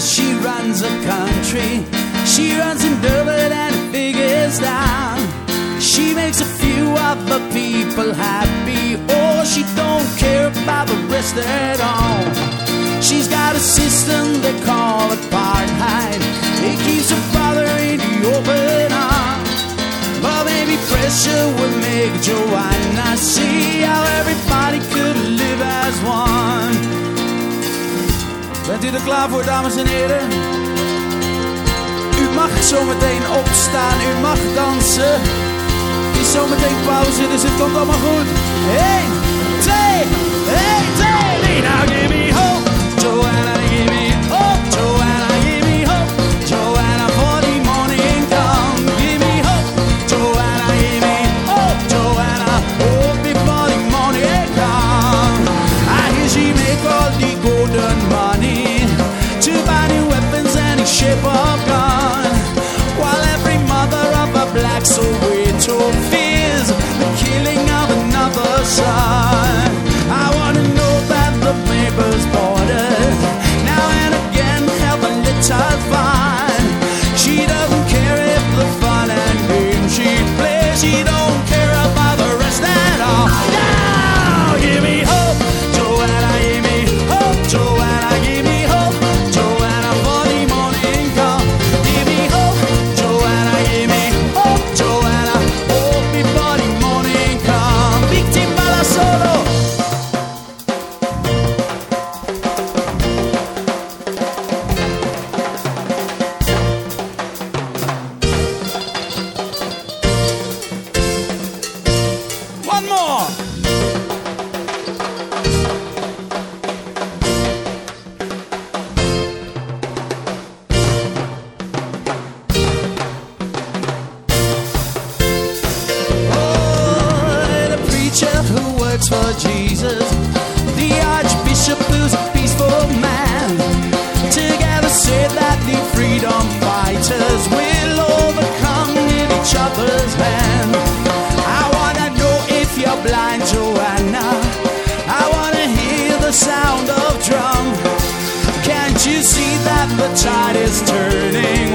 she runs a country. She runs in Durban and figures down. She makes a few of the people happy. Oh, she don't care about the rest at all. She's got a system they call apartheid. It keeps her Bent u er klaar voor, dames en heren? U mag zometeen opstaan, u mag dansen. Het is zometeen pauze, dus het komt allemaal goed. 1, works for Jesus, the archbishop who's a peaceful man. Together say that the freedom fighters will overcome in each other's hand. I wanna know if you're blind, Joanna. I wanna hear the sound of drum. Can't you see that the tide is turning?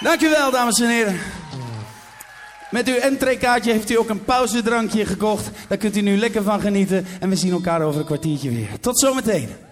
Dankjewel, dames en heren. Met uw entreekaartje heeft u ook een pauzedrankje gekocht. Daar kunt u nu lekker van genieten. En we zien elkaar over een kwartiertje weer. Tot zometeen.